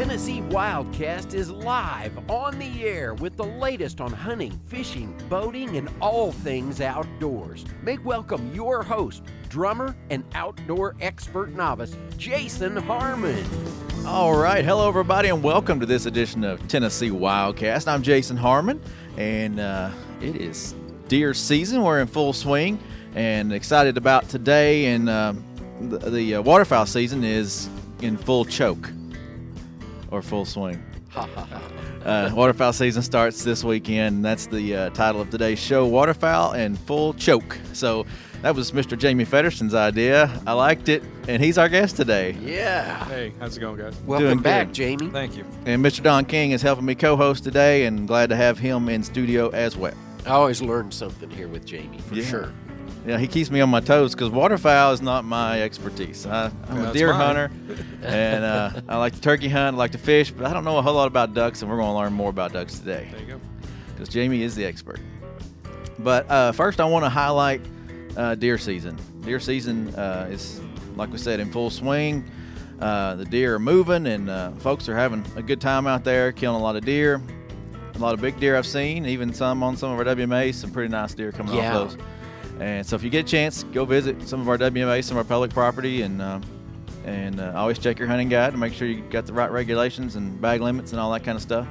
Tennessee Wildcast is live on the air with the latest on hunting, fishing, boating, and all things outdoors. Make welcome your host, drummer, and outdoor expert novice, Jason Harmon. All right. Hello, everybody, and welcome to this edition of Tennessee Wildcast. I'm Jason Harmon, and uh, it is deer season. We're in full swing and excited about today. And uh, the, the uh, waterfowl season is in full choke or full swing. uh, waterfowl season starts this weekend. That's the uh, title of today's show Waterfowl and Full Choke. So that was Mr. Jamie Feddersen's idea. I liked it, and he's our guest today. Yeah. Hey, how's it going, guys? Welcome Doing back, good. Jamie. Thank you. And Mr. Don King is helping me co host today, and glad to have him in studio as well. I always learn something here with Jamie, for Yeah. sure. Yeah, he keeps me on my toes because waterfowl is not my expertise. I, I'm a deer mine. hunter, and uh, I like to turkey hunt, I like to fish, but I don't know a whole lot about ducks, and we're going to learn more about ducks today There you go. because Jamie is the expert. But uh, first, I want to highlight uh, deer season. Deer season uh, is, like we said, in full swing. Uh, the deer are moving, and uh, folks are having a good time out there, killing a lot of deer. A lot of big deer I've seen, even some on some of our WMAs. Some pretty nice deer coming Yeah. off those. And so, if you get a chance, go visit some of our WMA, some of our public property, and uh, and uh, always check your hunting guide to make sure you got the right regulations and bag limits and all that kind of stuff.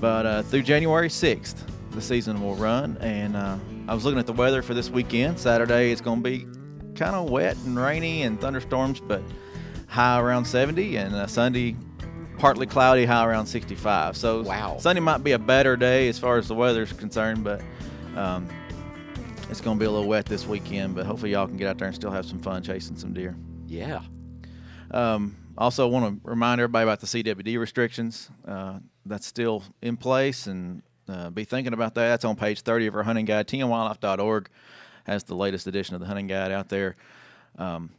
But uh, through January 6th, the season will run. And uh, I was looking at the weather for this weekend. Saturday it's going to be kind of wet and rainy and thunderstorms, but high around 70. And uh, Sunday, partly cloudy, high around 65. So Wow. Sunday might be a better day as far as the weather is concerned, but um, it's going to be a little wet this weekend. But hopefully, y'all can get out there and still have some fun chasing some deer. Yeah. Um, also, want to remind everybody about the CWD restrictions. Uh, that's still in place, and uh, be thinking about that. That's on page 30 of our hunting guide. tnwildlife.org has the latest edition of the hunting guide out there. Um,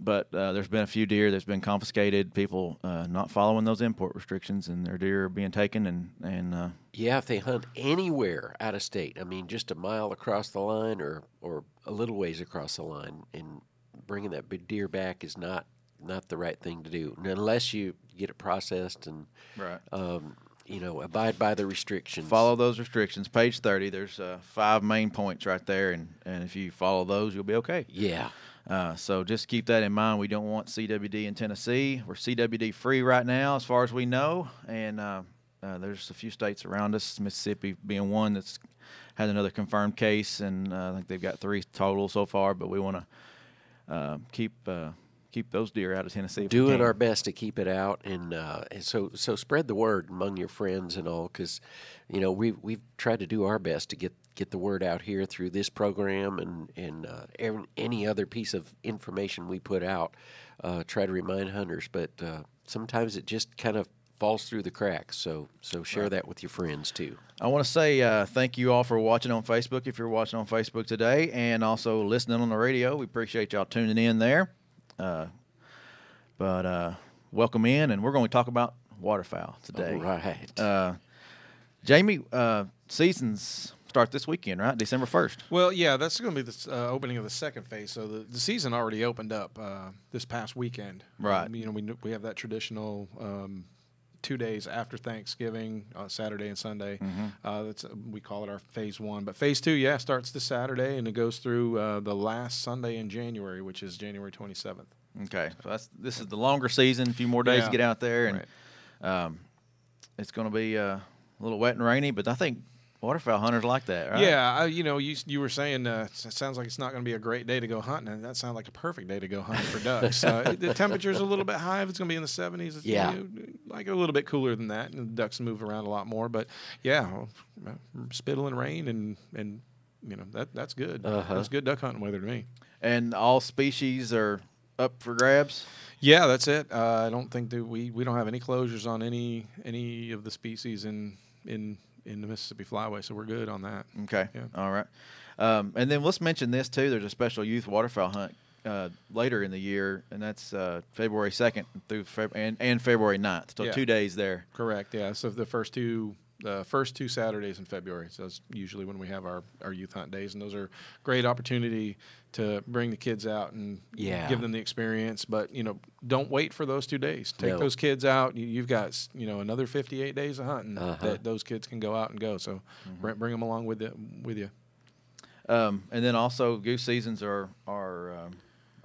but uh, there's been a few deer that's been confiscated. People uh, not following those import restrictions, and their deer are being taken. And and uh, Yeah, if they hunt anywhere out of state, I mean, just a mile across the line or, or a little ways across the line, and bringing that big deer back is not not the right thing to do, and unless you get it processed and right. um, you know abide by the restrictions. follow those restrictions. Page 30. There's uh, five main points right there, and and if you follow those, you'll be okay. Yeah, Uh, so just keep that in mind. We don't want CWD in Tennessee. We're CWD free right now, as far as we know, and uh, uh, there's a few states around us, Mississippi being one that's had another confirmed case, and uh, I think they've got three total so far. But we want to uh, keep uh, keep those deer out of Tennessee. doing our best to keep it out, and, uh, and so so spread the word among your friends and all, because you know we we've tried to do our best to get get the word out here through this program and and uh, any other piece of information we put out. Uh, try to remind hunters, but uh, sometimes it just kind of falls through the cracks. So so share that with your friends too. I want to say uh, thank you all for watching on Facebook. If you're watching on Facebook today, and also listening on the radio, we appreciate y'all tuning in there. Uh, but uh, welcome in, and we're going to talk about waterfowl today. All right. Uh, Jamie, uh, seasons start this weekend, right? December first. Well, yeah, that's going to be the uh, opening of the second phase. So the, the season already opened up uh, this past weekend. Right. Um, you know, we we have that traditional um, two days after Thanksgiving, uh, Saturday and Sunday. Mm-hmm. Uh, that's uh, we call it our phase one. But phase two, yeah, starts this Saturday and it goes through uh, the last Sunday in January, which is January twenty seventh. Okay, so that's this is the longer season. A few more days Yeah. to get out there, and um, it's going to be uh, a little wet and rainy. But I think waterfowl hunters like that, right? Yeah, I, you know, you you were saying uh, it sounds like it's not going to be a great day to go hunting, and that sounds like a perfect day to go hunting for ducks. uh, the temperature's a little bit high. If it's going to be in the seventies, Yeah. like a little bit cooler than that, and the ducks move around a lot more. But yeah, uh, spittle and rain, and and you know that that's good. Uh-huh. That's good duck hunting weather to me. and all species are up for grabs. Yeah, that's it. Uh, I don't think that we, we don't have any closures on any any of the species in in in the Mississippi Flyway, so we're good on that. Okay. Yeah. All right. Um, and then let's mention this too. There's a special youth waterfowl hunt uh, later in the year, and that's uh, February 2nd through Feb- and, and February 9th. So Yeah. two days there. Correct. Yeah. So the first two the first two Saturdays in February. So that's usually when we have our, our youth hunt days, and those are great opportunity to bring the kids out and Yeah. give them the experience. But you know, don't wait for those two days. Take No. those kids out. You, you've got you know another 58 days of hunting Uh-huh. that those kids can go out and go. So bring, bring them along with it with you. Um, and then also goose seasons are are um,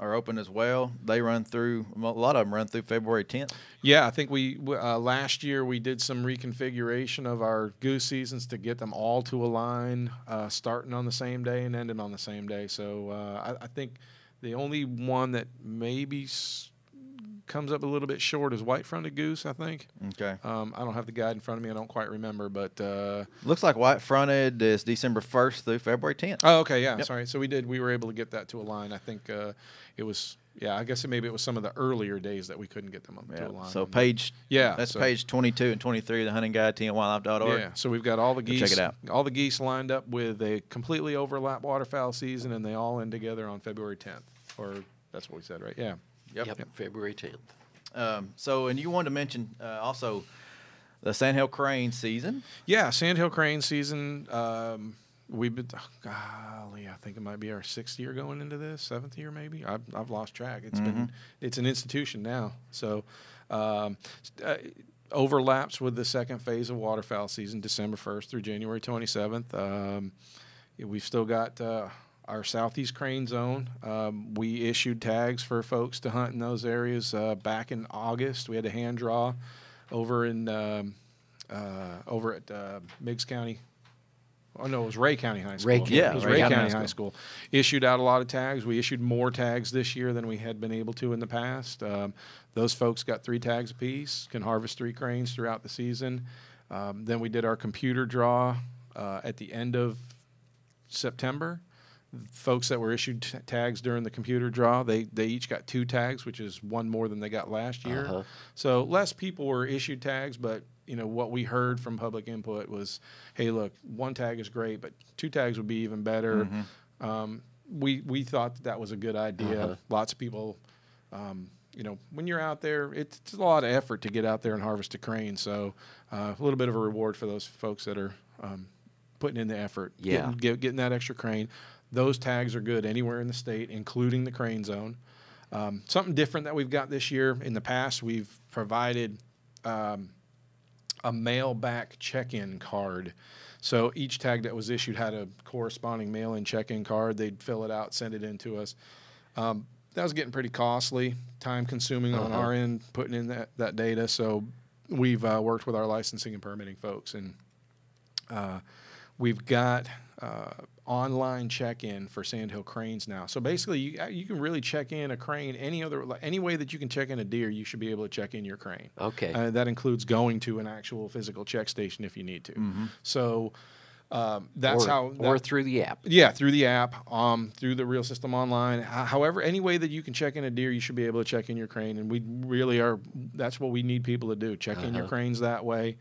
are open as well. They run through a lot of them run through February 10th. Yeah, I think we uh, last year we did some reconfiguration of our goose seasons to get them all to align, uh, starting on the same day and ending on the same day. So uh, I, I think the only one that maybe comes up a little bit short is white-fronted goose. I think. Okay. Um, I don't have the guide in front of me. I don't quite remember, but uh, Looks like white fronted is December 1st through February 10th. oh, okay, yeah, Yep. sorry. So we did. We were able to get that to align. I think uh, it was. Yeah, I guess it, maybe it was some of the earlier days that we couldn't get them to Yeah. align. So page Yeah, that's so- page 22 and 23 of the hunting guide tnwildlife.org. Yeah, so we've got all the Go geese. check it out. All the geese lined up with a completely overlap waterfowl season, and they all end together on February 10th. Or that's what we said, right? Yeah. Yep, February 10th. Um, so and you wanted to mention uh, also the Sandhill Crane season. Yeah, Sandhill Crane season. Um, we've been, oh, golly, I think it might be our sixth year going into this, seventh year maybe. I've, I've lost track. It's been, it's an institution now. So, um, uh, overlaps with the second phase of waterfowl season, December 1st through January 27th. Um, we've still got uh, our southeast crane zone. Um, we issued tags for folks to hunt in those areas uh, back in August. We had a hand draw over in um, uh, over at uh, Meigs County. Oh no, it was Rhea County High School. Rhea County. it was Rhea Rhea, County County, High High School. Issued out a lot of tags. We issued more tags this year than we had been able to in the past. Um, those folks got three tags apiece, can harvest three cranes throughout the season. Um, then we did our computer draw uh, at the end of September. Folks that were issued t- tags during the computer draw, they they each got two tags, which is one more than they got last year. Uh-huh. So less people were issued tags, but you know what we heard from public input was, "Hey, look, one tag is great, but two tags would be even better." Um, we we thought that, that was a good idea. Uh-huh. Lots of people, um, you know, when you're out there, it's, it's a lot of effort to get out there and harvest a crane. So uh, a little bit of a reward for those folks that are um, putting in the effort, Yeah. getting, get, getting that extra crane. Those tags are good anywhere in the state, including the crane zone. Um, something different that we've got this year. In the past, we've provided um, a mail back check in card. So each tag that was issued had a corresponding mail in check in card. They'd fill it out, send it in to us. Um, that was getting pretty costly, time consuming on Uh-huh. our end, putting in that, that data. So we've uh, worked with our licensing and permitting folks, and uh, we've got uh, online check-in for Sandhill cranes now. So basically, you uh, you can really check in a crane any other any way that you can check in a deer. You should be able to check in your crane. Okay. Uh, that includes going to an actual physical check station if you need to. So um, that's or, how. or that- through the app. yeah, through the app, um, through the Real System Online. H- However, any way that you can check in a deer, you should be able to check in your crane, and we really are. That's what we need people to do: check in your Uh-huh. cranes that way.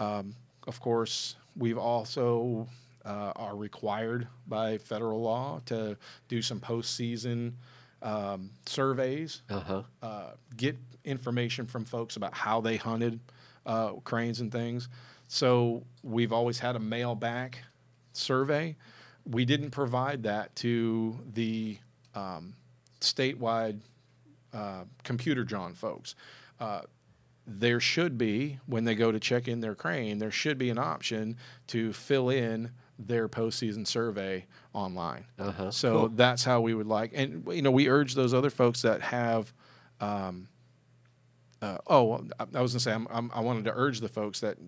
Um, of course, we've also uh, are required by federal law to do some postseason um, surveys Uh huh. uh, get information from folks about how they hunted uh, cranes and things. So we've always had a mail back survey. We didn't provide that to the um, statewide uh, computer drawn folks. Uh, there should be, when they go to check in their crane, there should be an option to fill in their postseason survey online. Uh-huh. So that's how we would like, and you know, we urge those other folks that have. Um, uh, oh, well, I, I was gonna say I'm, I'm, I wanted to urge the folks that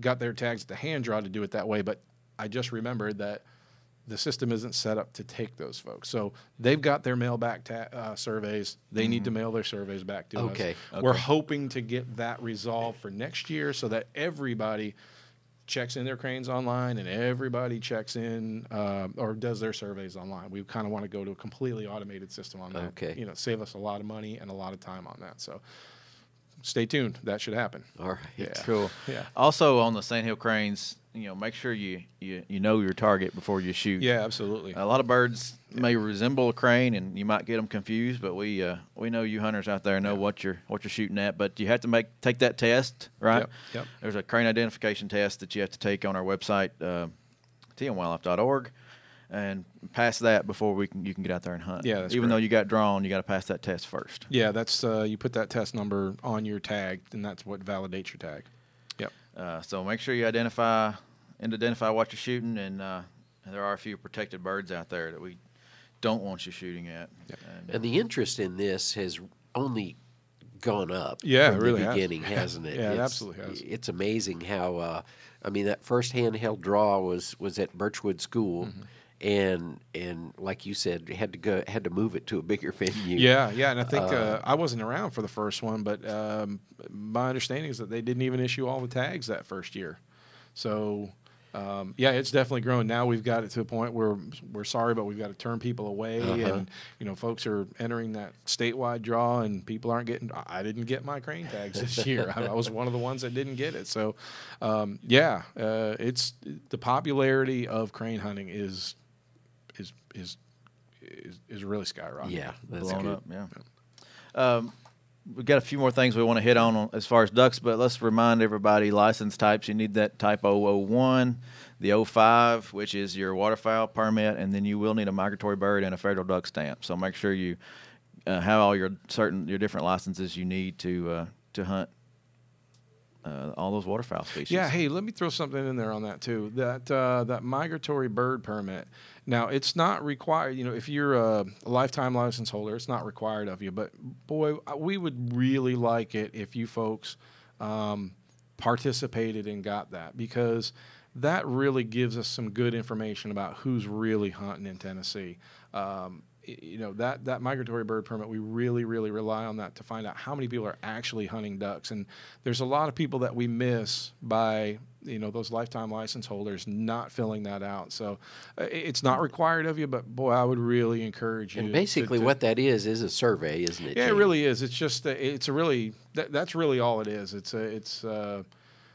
got their tags at the hand draw to do it that way, but I just remembered that the system isn't set up to take those folks. So they've got their mail back ta- uh, surveys. They need to mail their surveys back to Okay, us. We're hoping to get that resolved for next year so that everybody checks in their cranes online and everybody checks in uh, or does their surveys online. We kind of want to go to a completely automated system on that. Okay. You know, save us a lot of money and a lot of time on that. So stay tuned. That should happen. All right. Yeah. Cool. Yeah. Also on the Sandhill Cranes you know, make sure you, you you know your target before you shoot. Yeah, absolutely. A lot of birds may resemble a crane, and you might get them confused. But we uh, we know you hunters out there know Yeah. what you're what you're shooting at. But you have to make take that test, right? Yep, yep. There's a crane identification test that you have to take on our website, uh, tnwildlife.org, and pass that before we can you can get out there and hunt. Yeah, that's even though you got drawn, you got to pass that test first. Yeah, that's uh, you put that test number on your tag, and that's what validates your tag. Yep. Uh, so make sure you identify and identify what you're shooting, and uh, there are a few protected birds out there that we don't want you shooting at. Yep. And, And the interest in this has only gone up Yeah, from really the beginning, hasn't it? Yeah, it It's- absolutely has. It's amazing how. Uh, I mean, that first handheld draw was was at Birchwood School, Mm-hmm. And and like you said, had to go had to move it to a bigger venue. Yeah, yeah, and I think uh, I wasn't around for the first one, but um, my understanding is that they didn't even issue all the tags that first year. So, um, yeah, it's definitely grown. Now we've got it to a point where we're sorry, but we've got to turn people away, Uh-huh. and you know, folks are entering that statewide draw, and people aren't getting. I didn't get my crane tags this year. I, I was one of the ones that didn't get it. So, um, yeah, uh, it's the popularity of crane hunting is is is is, is really skyrocketing. yeah, that's blown good. up. Yeah. Um, we've got a few more things we want to hit on on- as far as ducks, but let's remind everybody license types. You need that type 001, the 05, which is your waterfowl permit, and then you will need a migratory bird and a federal duck stamp. So make sure you uh, have all your certain your different licenses you need to uh, to hunt uh, all those waterfowl species. Yeah, hey, let me throw something in there on that too. That uh, that migratory bird permit. Now, it's not required. You know, if you're a lifetime license holder, it's not required of you. But boy, we would really like it if you folks um, participated and got that because that really gives us some good information about who's really hunting in Tennessee. Um, you know that that migratory bird permit we really really rely on that to find out how many people are actually hunting ducks. And there's a lot of people that we miss by you know those lifetime license holders not filling that out. So uh, it's not required of you but boy i would really encourage you And basically, to- what that is is a survey, isn't it? yeah it really is. It's just a, it's a really that, that's really all it is. It's a it's uh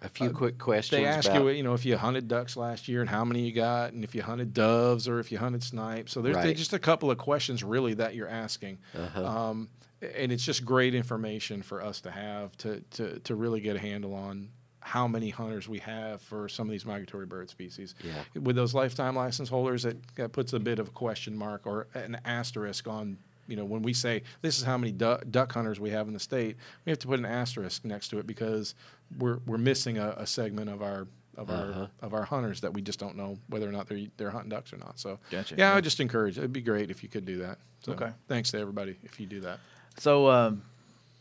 A few quick questions. they ask about, you, you know, if you hunted ducks last year and how many you got, and if you hunted doves or if you hunted snipes. So there's Right. just a couple of questions really that you're asking, Uh-huh. um, and it's just great information for us to have to, to to really get a handle on how many hunters we have for some of these migratory bird species. Yeah. With those lifetime license holders, it, that puts a bit of a question mark or an asterisk on. You know, when we say this is how many duck, duck hunters we have in the state, we have to put an asterisk next to it because we're we're missing a, a segment of our of Uh-huh. our of our hunters that we just don't know whether or not they're they're hunting ducks or not. So Gotcha. yeah, I would just encourage. It'd be great if you could do that. So Okay. Thanks to everybody if you do that. So, um,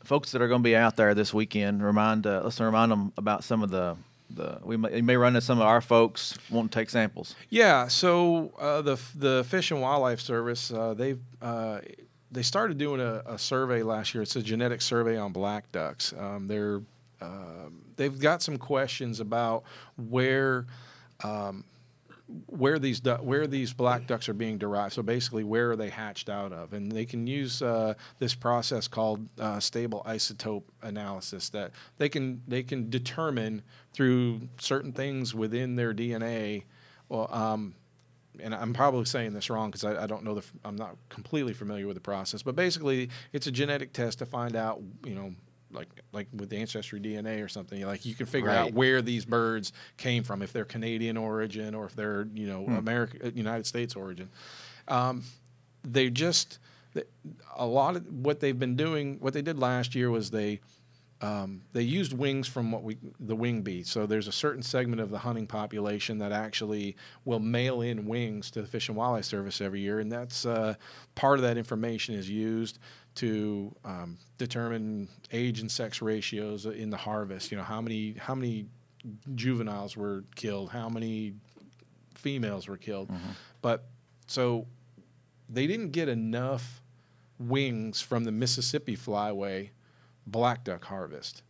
folks that are going to be out there this weekend, remind uh, let's remind them about some of the the we may, may run into some of our folks want to take samples. Yeah, so uh, the the Fish and Wildlife Service uh, they uh, they started doing a, a survey last year. It's a genetic survey on black ducks. Um, they're um they've got some questions about where um, where these du- where these black ducks are being derived. So basically, where are they hatched out of? And they can use uh, this process called uh, stable isotope analysis that they can they can determine through certain things within their DNA. Well, um, and I'm probably saying this wrong because I, I don't know the I'm not completely familiar with the process, but basically it's a genetic test to find out you know like like with the ancestry DNA or something like you can figure out where these birds came from if they're Canadian origin or if they're you know America United States origin. Um, they just a lot of what they've been doing what they did last year was they um, they used wings from what we the wing bee. So there's a certain segment of the hunting population that actually will mail in wings to the Fish and Wildlife Service every year, and that's uh, part of that information is used to um, determine age and sex ratios in the harvest. You know how many how many juveniles were killed, how many females were killed, but so they didn't get enough wings from the Mississippi flyway black duck harvest.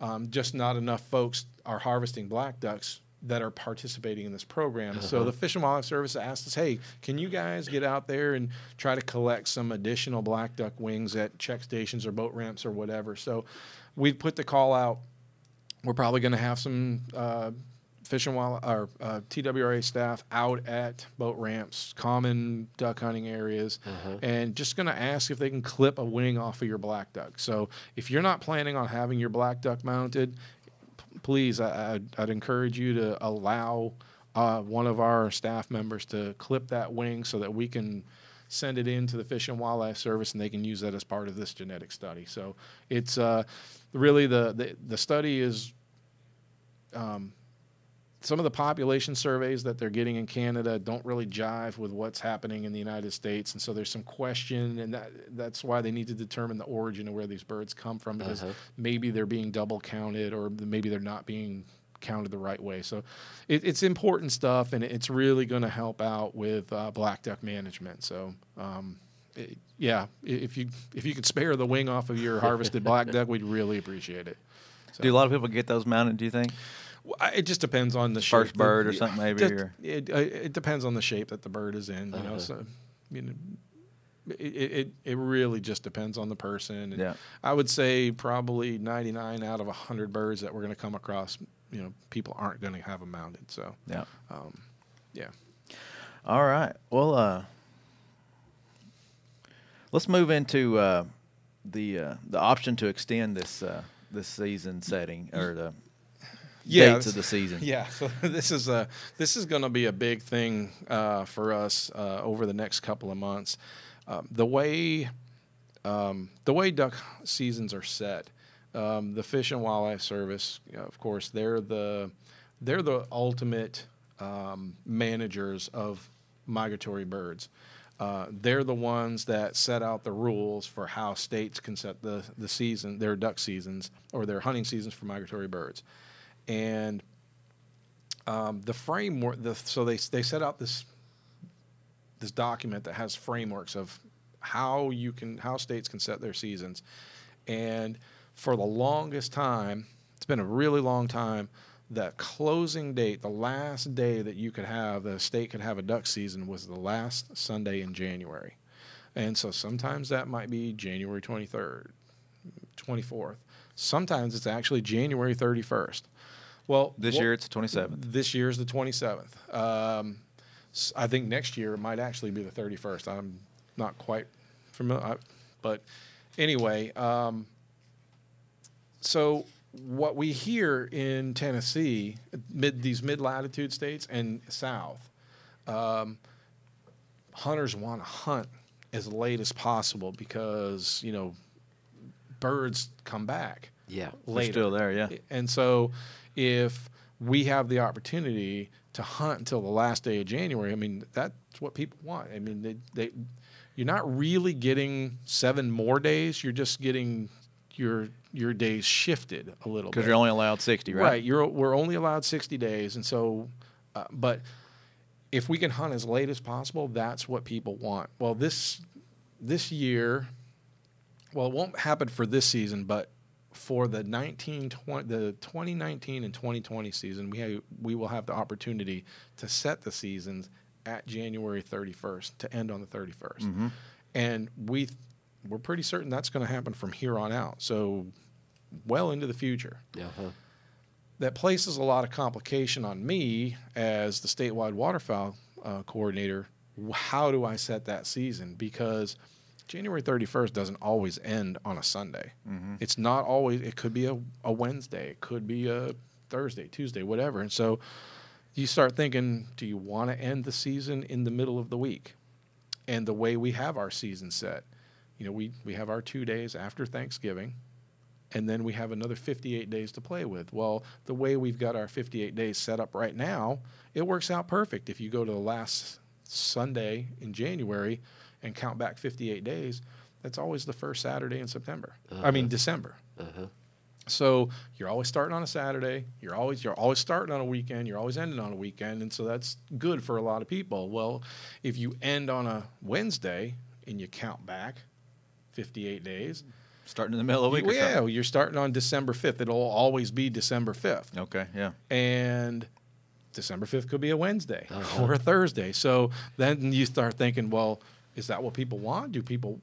Um, just not enough folks are harvesting black ducks that are participating in this program. So the Fish and Wildlife Service asked us, "Hey, can you guys get out there and try to collect some additional black duck wings at check stations or boat ramps or whatever?" So we put the call out. We're probably going to have some uh, Fish and Wild or uh, TWRA staff out at boat ramps, common duck hunting areas, and just going to ask if they can clip a wing off of your black duck. So if you're not planning on having your black duck mounted, p- please, I, I'd, I'd encourage you to allow uh, one of our staff members to clip that wing so that we can send it in to the Fish and Wildlife Service and they can use that as part of this genetic study. So it's uh, really the, the the study is um, some of the population surveys that they're getting in Canada don't really jive with what's happening in the United States, and so there's some question, and that that's why they need to determine the origin of where these birds come from because Uh-huh. maybe they're being double counted or maybe they're not being counted the right way. So it, it's important stuff, and it's really going to help out with uh, black duck management. So. Um, it- yeah, if you if you could spare the wing off of your harvested black duck, we'd really appreciate it. So- Do a lot of people get those mounted? Do you think? It just depends on the First shape that- bird or something maybe, just- or- it uh, it depends on the shape that the bird is in. You know, Uh-huh. so you know, it, it it- really just depends on the person. And Yeah. I would say probably ninety nine out of hundred birds that we're going to come across, you know, people aren't going to have them mounted. So Yeah. um, yeah, All right. Well, uh, let's move into uh, the uh, the option to extend this uh, this season setting or the Yeah, dates of the season. Yeah, so this is a this is going to be a big thing uh, for us uh, over the next couple of months. Um, the way um, the way duck seasons are set, um, the Fish and Wildlife Service, you know, of course, they're the they're the ultimate um, managers of migratory birds. Uh, they're the ones that set out the rules for how states can set the, the season, their duck seasons or their hunting seasons for migratory birds and um, the framework. The, so they they set out this this document that has frameworks of how you can how states can set their seasons, and for the longest time, it's been a really long time. That closing date, the last day that you could have, the state could have a duck season, was the last Sunday in January. And so sometimes that might be January 23rd, 24th. Sometimes it's actually January 31st. Well, This what- year it's the twenty seventh. this year is the 27th. Um, I think next year it might actually be the 31st. I'm not quite familiar, but anyway. Um, so what we hear in Tennessee, mid these mid latitude states and south, um, hunters want to hunt as late as possible because you know birds come back Yeah. They're still there, yeah. And so, if we have the opportunity to hunt until the last day of January, I mean that's what people want. I mean, they, they you're not really getting seven more days. You're just getting your your days shifted a little Because you're only allowed sixty, right? Right. You're we're only allowed 60 days, and so, uh, but if we can hunt as late as possible, that's what people want. Well, this this year, well, it won't happen for this season, but for the 19 20, the 2019 and 2020 season, we have, we will have the opportunity to set the seasons at January 31st to end on the 31st, and we we're pretty certain that's going to happen from here on out. So, well into the future Uh-huh. that places a lot of complication on me as the statewide waterfowl uh, coordinator. How do I set that season? Because January 31st doesn't always end on a Sunday. Mm-hmm. It's not always, it could be a, a Wednesday, it could be a Thursday, Tuesday, whatever. And so you start thinking, do you want to end the season in the middle of the week? And the way we have our season set, you know, we, we have our two days after Thanksgiving and then we have another 58 days to play with. Well, the way we've got our 58 days set up right now, it works out perfect. If you go to the last Sunday in January and count back 58 days, that's always the first Saturday in September. I mean December. Uh-huh. So you're always starting on a Saturday. You're always you're always starting on a weekend. You're always ending on a weekend, and so that's good for a lot of people. Well, if you end on a Wednesday and you count back 58 days, Starting in the middle of the week. yeah, you're starting on December 5th. It'll always be December 5th. Okay. Yeah. And December 5th could be a Wednesday Uh-huh. or a Thursday. So then you start thinking, well, is that what people want? Do people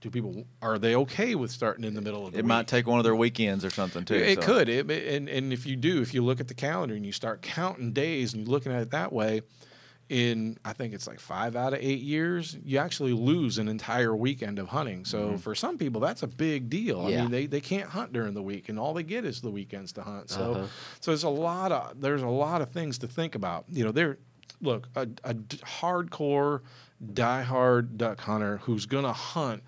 do people are they okay with starting in the middle of the It week? might take one of their weekends or something too. It so. could, it, and and if you do, if you look at the calendar and you start counting days and you're looking at it that way, in I think it's like five out of eight years, you actually lose an entire weekend of hunting. So for some people, that's a big deal. I mean, they, they can't hunt during the week, and all they get is the weekends to hunt. So Uh-huh. so there's a lot of there's a lot of things to think about. You know, there look a, a d- hardcore, diehard duck hunter who's gonna hunt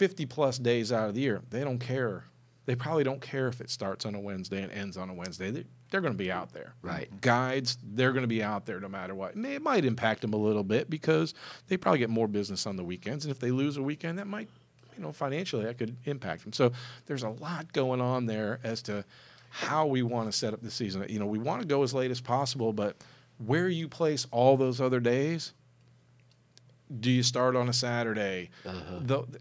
50 plus days out of the year, they don't care. They probably don't care if it starts on a Wednesday and ends on a Wednesday. They, they're going to be out there. Right. Guides, they're going to be out there no matter what. And it might impact them a little bit because they probably get more business on the weekends. And if they lose a weekend, that might, you know, financially, that could impact them. So there's a lot going on there as to how we want to set up the season. You know, we want to go as late as possible, but where you place all those other days, do you start on a Saturday? Uh-huh. The-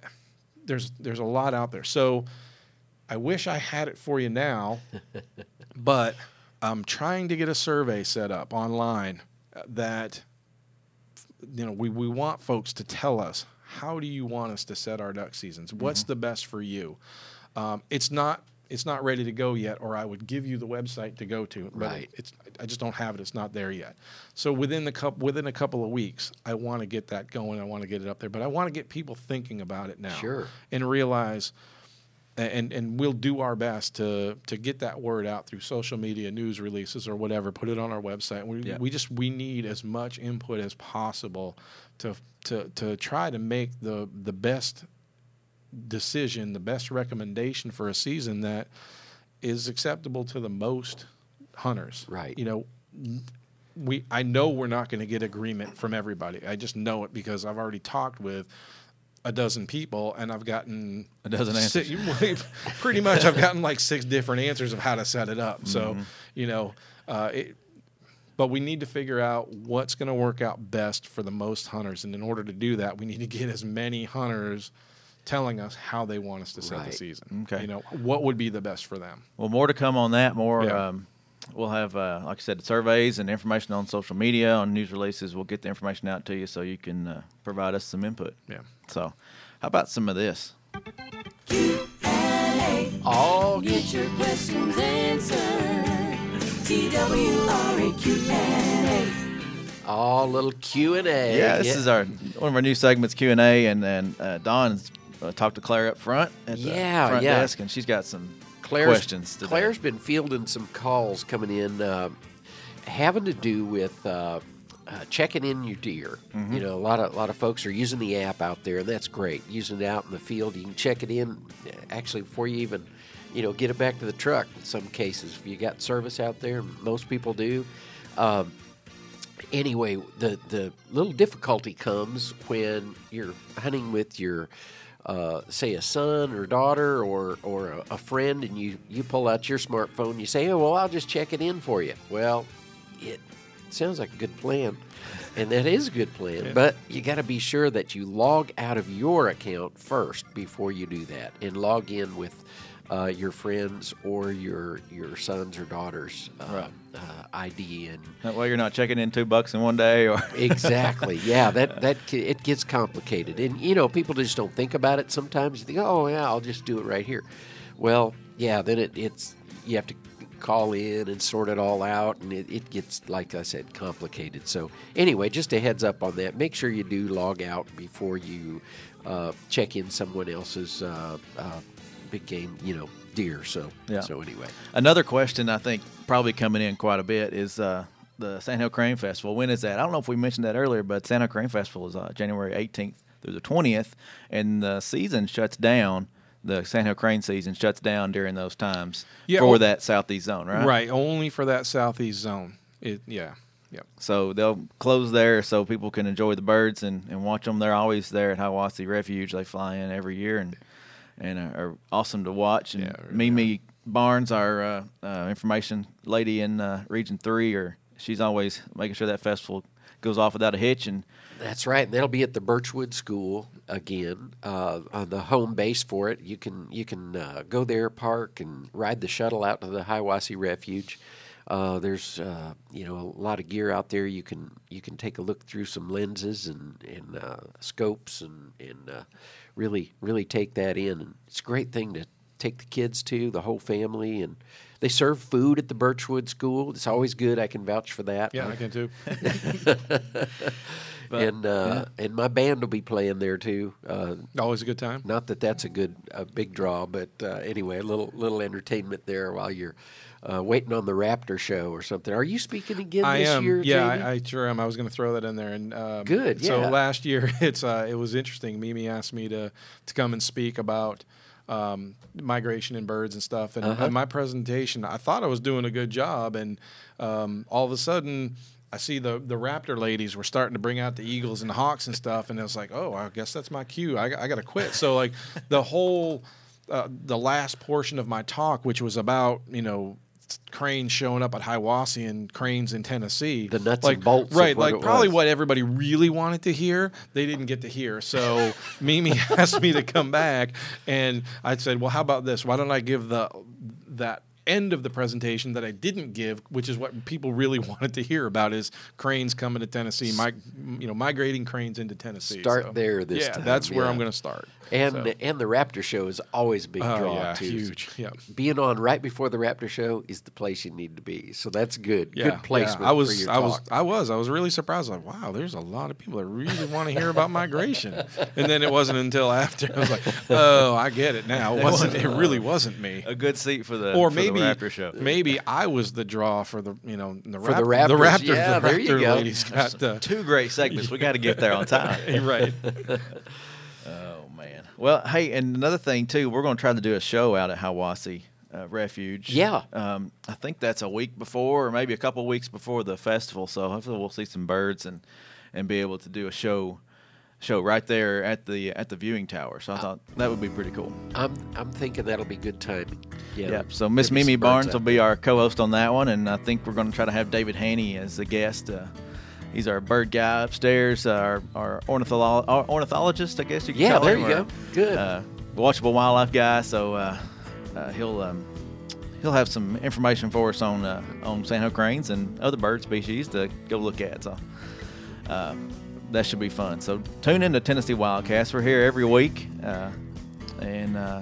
there's there's a lot out there. So I wish I had it for you now, but I'm trying to get a survey set up online uh, that you know we, we want folks to tell us how do you want us to set our duck seasons what's mm-hmm. the best for you um, it's not it's not ready to go yet or i would give you the website to go to but Right. it's i just don't have it it's not there yet so within the couple within a couple of weeks i want to get that going i want to get it up there but i want to get people thinking about it now Sure. and realize and and we'll do our best to to get that word out through social media news releases or whatever put it on our website we, Yeah. we just we need as much input as possible to to to try to make the the best decision the best recommendation for a season that is acceptable to the most hunters Right. you know we I know we're not going to get agreement from everybody. I just know it because I've already talked with a dozen people and I've gotten A dozen si- pretty much, I've gotten like six different answers of how to set it up. So, you know, uh, it, but we need to figure out what's going to work out best for the most hunters, and in order to do that, we need to get as many hunters telling us how they want us to set the season. Okay. you know, what would be the best for them. Well, more to come on that. More. Yeah. Um, we'll have, uh, like I said, surveys and information on social media, on news releases. We'll get the information out to you so you can uh, provide us some input. Yeah. So, how about some of this? All Get your questions answered. TWRA Q&A. all little Q and A. Yeah, this is our one of our new segments, Q and A, and then uh, Don's uh, talked to Claire up front at the front yeah. desk, and she's got some Claire's, questions. Today. Claire's been fielding some calls coming in, uh, having to do with uh, uh, checking in your deer. Mm-hmm. You know, a lot of a lot of folks are using the app out there, and that's great. Using it out in the field, you can check it in actually before you even, you know, get it back to the truck. In some cases, if you got service out there, most people do. Um, anyway, the the little difficulty comes when you're hunting with your, uh, say, a son or daughter or or a, a friend, and you you pull out your smartphone. You say, "Oh, well, I'll just check it in for you." Well, it sounds like a good plan, and that is a good plan. But you got to be sure that you log out of your account first before you do that, and log in with. Uh, your friends or your your sons or daughters uh, uh, ID and That way, you're not checking in two bucks in one day, or exactly. Yeah, that that it gets complicated, and you know people just don't think about it. Sometimes you think, oh yeah, I'll just do it right here. Well, yeah, then it, it's you have to call in and sort it all out, and it, it gets like I said complicated. So anyway, just a heads up on that. Make sure you do log out before you uh, check in someone else's uh, uh, big game, you know, deer. So Yeah. so anyway, Another question I think probably coming in quite a bit is uh, the Sandhill Crane Festival. When is that? I don't know if we mentioned that earlier, but Sandhill Crane Festival is uh, January 18th through the 20th, and the season shuts down. The Sandhill Crane season shuts down during those times Yeah, for oh- that southeast zone, right? Right, only for that southeast zone. It, yeah, yeah. So they'll close there so people can enjoy the birds and, and watch them. They're always there at Hiwassee Refuge. They fly in every year and and are, are awesome to watch. And Yeah, really Mimi Barnes, our uh, uh, information lady in uh, Region Three, or she's always making sure that festival goes off without a hitch. And That's right. And that'll be at the Birchwood School again, uh, on the home base for it. You can you can uh, go there, park, and ride the shuttle out to the Hiwassee Refuge. Uh, there's uh, you know a lot of gear out there. You can you can take a look through some lenses and and uh, scopes and and uh, really really take that in. And it's a great thing to take the kids to the whole family and. They serve food at the Birchwood School. It's always good. I can vouch for that. Yeah, I can too. and uh, and my band will be playing there too. Uh, Always a good time. not that that's a good a big draw, but uh, anyway, a little little entertainment there while you're uh, waiting on the Raptor show or something. Are you speaking again I this am. year? yeah? I, I sure am. I was going to throw that in there. And um, Good, So last year, it's uh, it was interesting. Mimi asked me to to come and speak about um, migration and birds and stuff. And Uh-huh. in my presentation, I thought I was doing a good job, and um, all of a sudden. I see the the raptor ladies were starting to bring out the eagles and the hawks and stuff, and I was like, "Oh, I guess that's my cue. I, I got to quit." So like, the whole uh, the last portion of my talk, which was about you know cranes showing up at Hiwassee and cranes in Tennessee, The nuts like, and bolts right? like probably was. what everybody really wanted to hear, they didn't get to hear. So Mimi asked me to come back, and I said, "Well, how about this? Why don't I give the that." End of the presentation that I didn't give, which is what people really wanted to hear about, is cranes coming to Tennessee, mig- you know, migrating cranes into Tennessee. Start So, there this yeah, time, that's where. I'm going to start. And So- and the Raptor show is always a big Oh, draw yeah, too. huge. Yeah. Being on right before the Raptor show is the place you need to be. So that's good. Yeah, good placement. yeah. I was, for your I was. I was, I was really surprised. Like, wow, there's a lot of people that really want to hear about migration. And then it wasn't until after I was like, oh, I get it now. It wasn't. It really wasn't me. A good seat for the Or for the maybe, Raptor show. maybe I was the draw for the, you know, the, For the Rap- the Raptors. Raptors. Yeah, the there you Raptor go. ladies got the, Two great segments. We got to get there on time. right. Well, hey, and another thing too, we're going to try to do a show out at Hiwassee uh, Refuge. Yeah. Um, I think that's a week before, or maybe a couple weeks before the festival. So hopefully we'll see some birds and and be able to do a show show right there at the at the viewing tower. So I thought that would be pretty cool. I'm I'm thinking that'll be good timing. Yeah. Yeah. So Miss Mimi Barnes will be our co-host on that one, and I think we're going to try to have David Hanni as the guest. Uh, he's our bird guy upstairs, our our, ornitholo- our ornithologist, I guess you could Yeah, call him. Yeah, there you or, go. Good. Uh, watchable wildlife guy. So uh, uh, he'll um, he'll have some information for us on uh, on Sandhill cranes and other bird species to go look at. So. Uh, that should be fun. So tune in to Tennessee Wildcast. We're here every week, uh, and uh,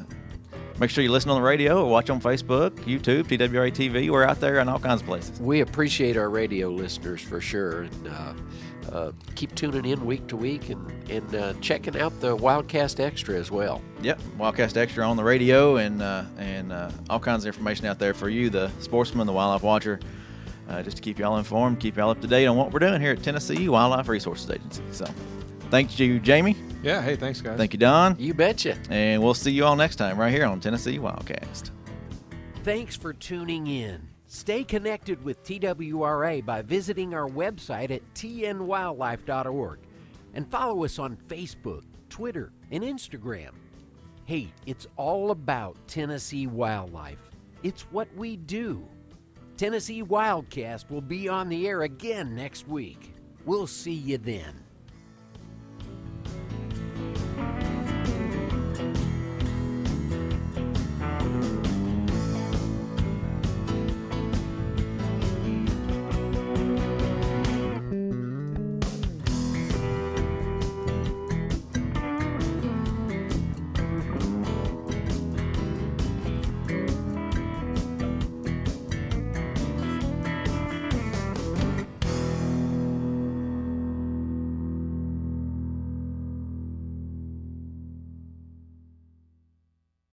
make sure you listen on the radio or watch on Facebook, YouTube, TWRA TV. We're out there in all kinds of places. We appreciate our radio listeners for sure, and uh, uh, keep tuning in week to week and and uh, checking out the Wildcast Extra as well. Yep, Wildcast Extra on the radio and uh, and uh, all kinds of information out there for you, the sportsman, the wildlife watcher, uh, just to keep y'all informed, keep y'all up to date on what we're doing here at Tennessee Wildlife Resources Agency. So, thank you, Jamie. Yeah. Hey, thanks, guys. Thank you, Don. You betcha. And we'll see you all next time right here on Tennessee Wildcast. Thanks for tuning in. Stay connected with TWRA by visiting our website at tnwildlife.org and follow us on Facebook, Twitter, and Instagram. Hey, it's all about Tennessee wildlife. It's what we do. Tennessee Wildcast will be on the air again next week. We'll see you then.